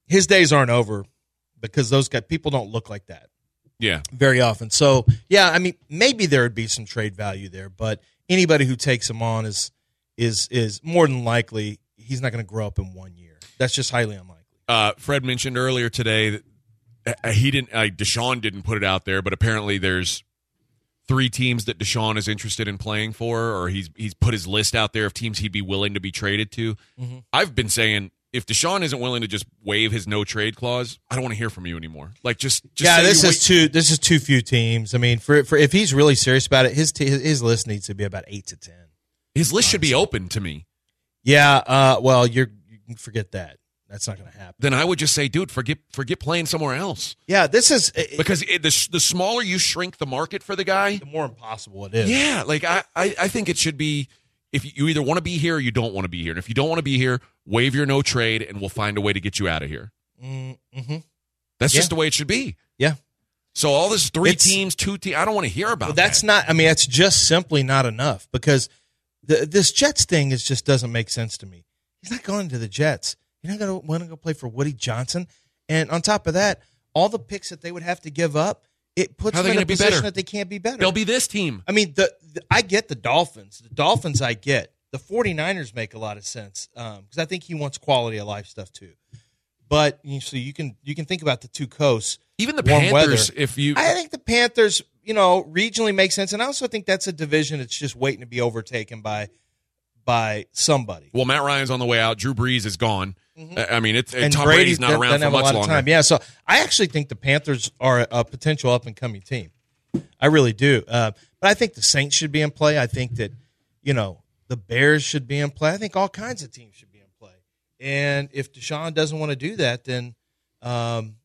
S8: his days aren't over because those guys people don't look like that
S4: Yeah,
S8: very often. So yeah, I mean, maybe there would be some trade value there, but anybody who takes him on is is is more than likely he's not going to grow up in one year. That's just highly unlikely.
S4: uh, Fred mentioned earlier today that uh, he didn't. Uh, Deshaun didn't put it out there, but apparently there's three teams that Deshaun is interested in playing for, or he's he's put his list out there of teams he'd be willing to be traded to.
S8: Mm-hmm.
S4: I've been saying if Deshaun isn't willing to just waive his no trade clause, I don't want to hear from you anymore. Like just, just
S8: yeah, this is too this is too few teams. I mean, for for if he's really serious about it, his t- his list needs to be about eight to ten.
S4: his list should be open to me.
S8: Yeah, uh, well, you're you can forget that. That's not going to happen.
S4: Then I would just say, dude, forget forget playing somewhere else
S8: Yeah, this is it,
S4: because it, the the smaller you shrink the market for the guy,
S8: the more impossible it is.
S4: Yeah, like I, I, I think it should be if you either want to be here or you don't want to be here. And if you don't want to be here, waive your no trade and we'll find a way to get you out of here.
S8: Mm-hmm.
S4: That's
S8: Yeah.
S4: just the way it should be.
S8: Yeah.
S4: So all this three
S8: It's-
S4: teams, two teams, I don't want to hear about
S8: Well, that's
S4: that.
S8: not. I mean, that's just simply not enough because the, this Jets thing is just doesn't make sense to me. He's not going to the Jets. He's not going to want to go play for Woody Johnson. And on top of that, all the picks that they would have to give up, it puts
S4: How
S8: them in a
S4: be
S8: position
S4: better?
S8: that they can't be better.
S4: They'll be this team.
S8: I mean, the, the I get the Dolphins. The Dolphins I get. The 49ers make a lot of sense um, because I think he wants quality of life stuff too. But you so you can you can think about the two coasts.
S4: Even the
S8: warm
S4: Panthers,
S8: weather.
S4: if you
S8: I think the Panthers, you know, regionally make sense, and I also think that's a division that's just waiting to be overtaken by by somebody.
S4: well, Matt Ryan's on the way out. Drew Brees is gone. I I mean, it's
S8: and
S4: Tom
S8: Brady
S4: Brady's not around for
S8: have a
S4: much
S8: lot
S4: longer.
S8: of time. Yeah, so I actually think the Panthers are a potential up and coming team. I really do. Uh, but I think the Saints should be in play. I think that you know the Bears should be in play. I think all kinds of teams should be in play. And if Deshaun doesn't want to do that, then um,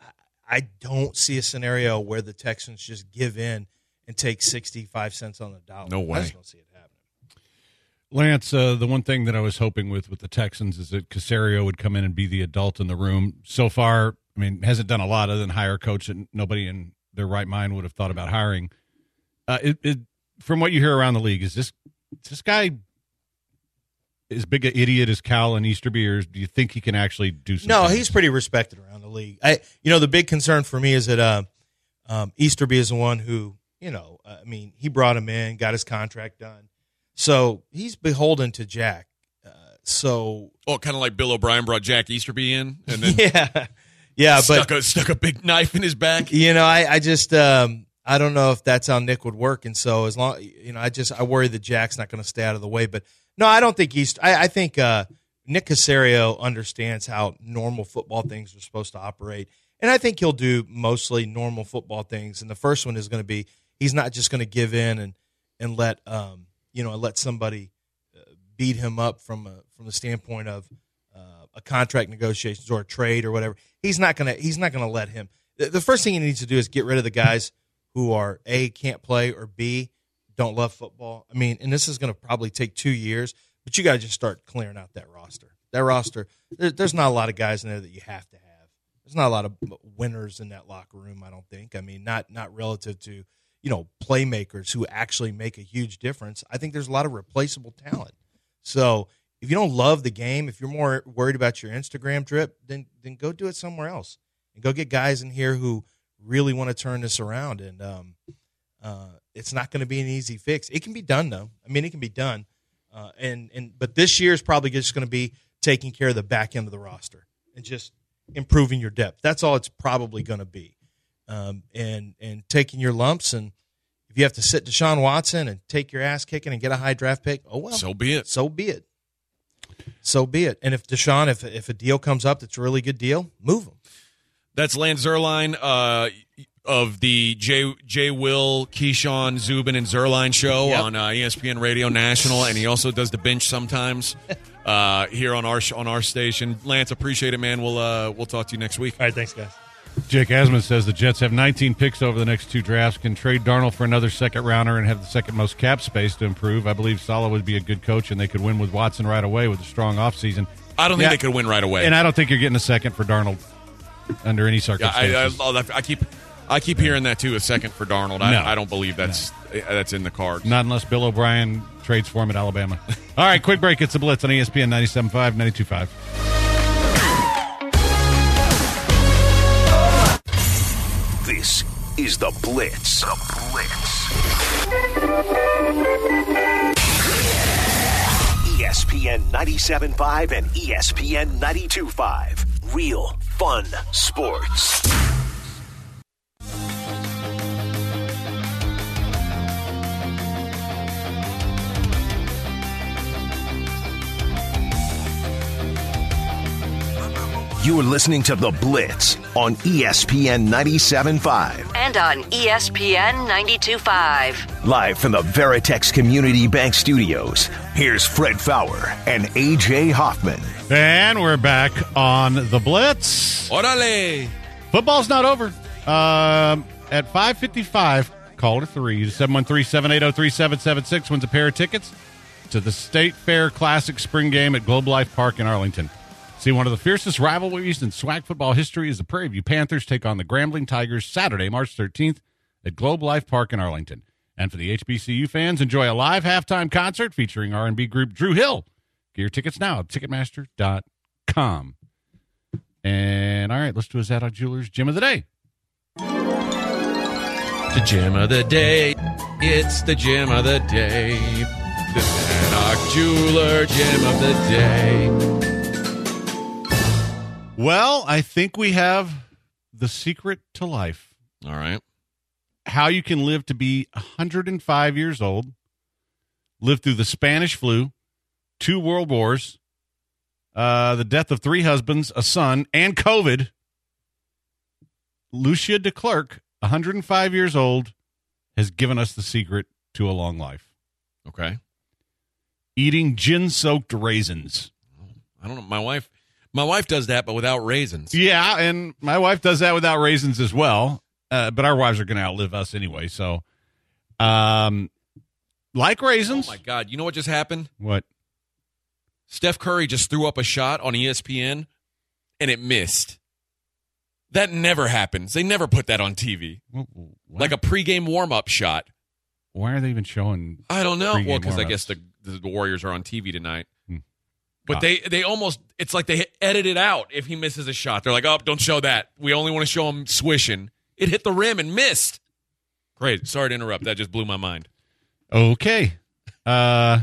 S8: I- I don't see a scenario where the Texans just give in and take sixty five cents on the dollar.
S4: No
S8: I
S4: way.
S8: just don't see it.
S3: Lance, uh, the one thing that I was hoping with with the Texans is that Caserio would come in and be the adult in the room. So far, I mean, hasn't done a lot other than hire a coach that nobody in their right mind would have thought about hiring. Uh, it, it, from what you hear around the league, is this is this guy as big an idiot as Cal and Easterby, or do you think he can actually do something?
S8: No, he's pretty respected around the league. I, you know, the big concern for me is that uh, um, Easterby is the one who, you know, uh, I mean, he brought him in, got his contract done, so he's beholden to Jack. Uh, so
S4: Oh, kind of like Bill O'Brien brought Jack Easterby in and then [laughs]
S8: yeah, yeah, but
S4: stuck, a, stuck a big knife in his back.
S8: you know, I, I just, um, I don't know if that's how Nick would work, and so as long, you know, I just, I worry that Jack's not going to stay out of the way. But no, I don't think he's. I, I think uh, Nick Caserio understands how normal football things are supposed to operate, and I think he'll do mostly normal football things. And the first one is going to be he's not just going to give in and and let um, you know let somebody uh, beat him up from a, from the standpoint of uh, a contract negotiations or a trade or whatever. He's not gonna he's not gonna let him. The, first thing he needs to do is get rid of the guys who are a can't play or b don't love football. I mean, and this is to probably take two years, but you got to just start clearing out that roster. That roster, there, there's not a lot of guys in there that you have to have. There's not a lot of winners in that locker room. I don't think. I mean, not not relative to you know playmakers who actually make a huge difference. I think there's a lot of replaceable talent. So if you don't love the game, if you're more worried about your Instagram drip, then then go do it somewhere else and go get guys in here who really want to turn this around. And um, Uh, it's not going to be an easy fix. It can be done though. I mean, it can be done. Uh, and and but this year is probably just going to be taking care of the back end of the roster and just improving your depth. That's all it's probably going to be. Um, and and taking your lumps and if you have to sit Deshaun Watson and take your ass kicking and get a high draft pick, oh well,
S4: So be it.
S8: so be it. So be it. And if Deshaun, if if a deal comes up that's a really good deal, move him.
S4: That's Lance Zierlein uh, of the J J Will, Keyshawn, Zubin, and Zierlein show
S8: Yep.
S4: on uh, ESPN Radio National, and he also does the bench sometimes [laughs] uh, here on our on our station. Lance, appreciate it, man. We'll uh, we'll talk to you next week.
S8: All right, thanks, guys.
S3: Jake Asman says the Jets have 19 picks over the next two drafts, can trade Darnold for another second rounder, and have the second most cap space to improve. I believe Saleh would be a good coach, and they could win with Watson right away with a strong offseason.
S4: I don't think
S3: Yeah.
S4: they could win right away.
S3: And I don't think you're getting a second for Darnold under any
S4: Yeah, I,
S3: circumstances.
S4: I, I keep I keep hearing that too. A second for Darnold. I,
S3: No.
S4: I don't believe that's that's in the cards.
S3: Not unless Bill O'Brien trades for him at Alabama. [laughs] All right, quick break. It's the Blitz on ESPN 97.5, 92.5.
S1: This is the Blitz. The Blitz. ESPN 97.5 and ESPN 92.5. Real fun sports. You are listening to The Blitz on ESPN 97.5.
S2: And on ESPN 92.5.
S1: Live from the Veritex Community Bank Studios, here's Fred Faour and AJ Hoffman.
S3: And we're back on the Blitz.
S4: Orale.
S3: Football's not over. Um, at 5.55, caller 3 713-780-3776 wins a pair of tickets to the State Fair Classic Spring Game at Globe Life Park in Arlington. See one of the fiercest rivalries in SWAC football history as the Prairie View Panthers take on the Grambling Tigers Saturday, March 13th at Globe Life Park in Arlington. And for the HBCU fans, enjoy a live halftime concert featuring R&B group Dru Hill. Get your tickets now at Ticketmaster.com. And all right, let's do a Zadok Jewelers Gym of the Day.
S4: The gem of the day. It's the gem of the day. The Zadok Jeweler gem of the day.
S3: Well, I think we have the secret to life.
S4: All right.
S3: How you can live to be 105 years old, live through the Spanish flu, two world wars, uh, the death of three husbands, a son, and COVID. Lucia de Klerk, 105 years old, has given us the secret to a long life.
S4: Okay.
S3: Eating gin soaked raisins.
S4: I don't know. My wife, my wife does that, but without raisins.
S3: Yeah, and my wife does that without raisins as well. Uh, but our wives are going to outlive us anyway. So, um, like raisins.
S4: Oh my God! You know what just happened?
S3: What?
S4: Steph Curry just threw up a shot on ESPN, and it missed. That never happens. They never put that on TV.
S3: Why,
S4: Like a pregame warm up shot.
S3: why are they even showing?
S4: I don't know. Well, because I guess the, the Warriors are on TV tonight. But they they almost it's like they edit it out if he misses a shot. They're like, oh, don't show that. We only want to show him swishing. It hit the rim and missed. Great. Sorry to interrupt. That just blew my mind.
S3: Okay. Uh,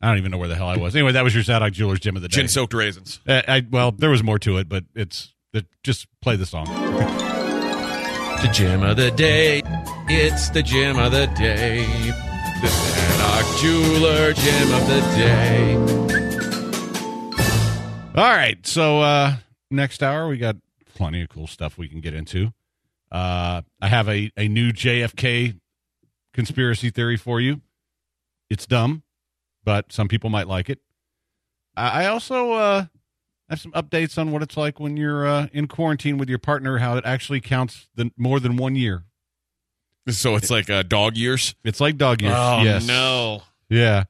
S3: I don't even know where the hell I was. Anyway, that was your Zadok Jewelers Gym of the Day.
S4: Gin soaked raisins.
S3: Uh, I, well, there was more to it, but it's it, just play the song.
S4: The gem of the day. It's the gem of the day. The Zadok Jeweler gem of the day.
S3: All right. So uh next hour we got plenty of cool stuff we can get into. Uh I have a, a new JFK conspiracy theory for you. It's dumb, but some people might like it. I, I also uh have some updates on what it's like when you're uh, in quarantine with your partner, how it actually counts the more than one year.
S4: So it's like uh, dog years.
S3: It's like dog years.
S4: Oh
S3: yes.
S4: no!
S3: Yeah.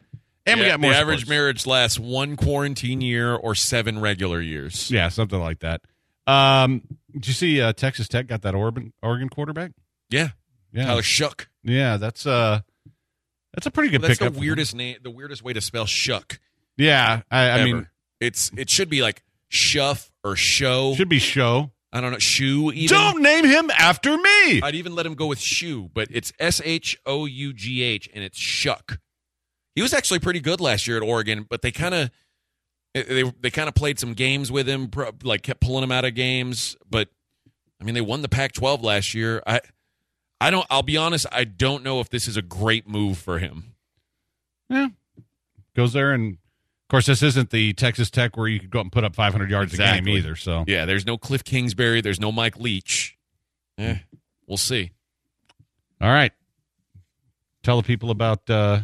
S3: And we got more
S4: the average marriage lasts one quarantine year or seven regular years.
S3: Yeah, something like that. Um, did you see uh, Texas Tech got that Oregon Oregon quarterback?
S4: Yeah,
S3: Yeah,
S4: Tyler Shough.
S3: yeah, that's uh, that's a pretty good
S4: Well, that's the
S3: pickup.
S4: weirdest name. The weirdest way to spell Shuck.
S3: Yeah, I, I mean,
S4: it's it should be like Shuff or Show.
S3: should be show.
S4: I don't know, Shoe even.
S3: Don't name him after me.
S4: I'd even let him go with Shoe, but it's S H O U G H and it's Shuck. He was actually pretty good last year at Oregon, but they kind of they they kind of played some games with him, like kept pulling him out of games. But I mean, they won the Pac-12 last year. I I don't. I'll be honest. I don't know if this is a great move for him.
S3: Yeah. Goes there and of course this isn't the Texas Tech where you could go up and put up 500 yards a game either. So
S4: Yeah, there's no Cliff Kingsbury. There's no Mike Leach. Yeah, we'll see.
S3: all right. Tell the people about uh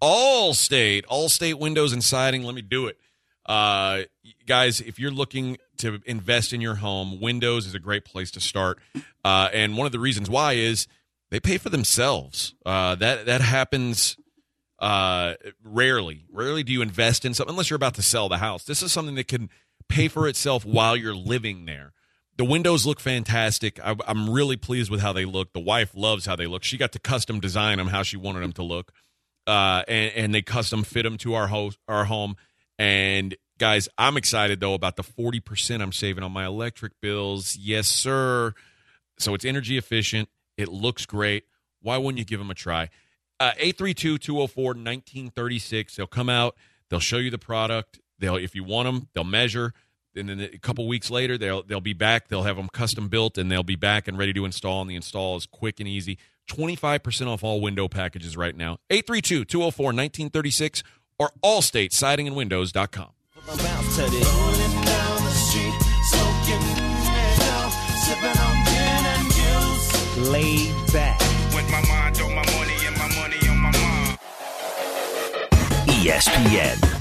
S4: Allstate, Allstate Windows and Siding. Let me do it. Uh, guys, if you're looking to invest in your home, Windows is a great place to start. Uh, and one of the reasons why is they pay for themselves. Uh, that that happens uh, rarely. Rarely do you invest in something unless you're about to sell the house. This is something that can pay for itself while you're living there. The windows look fantastic. I, I'm really pleased with how they look. The wife loves how they look. She got to custom design them how she wanted them to look uh, and, and they custom fit them to our host, our home. And guys, I'm excited though about the 40% I'm saving on my electric bills. Yes, sir. So it's energy efficient. It looks great. Why wouldn't you give them a try? Uh, 832-204-1936. They'll come out. They'll show you the product. They'll, if you want them, they'll measure. And then a couple weeks later, they'll they'll be back. They'll have them custom built, and they'll be back and ready to install. And the install is quick and easy. 25% off all window packages right now. 832 204 1936 or allstatesidingandwindows.com.
S6: Bounce to this. Rolling down the street, smoking metal, sipping on gin and juice. Laid back.
S9: With my mind on my money and my money on my mind.
S1: ESPN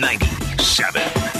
S1: 97.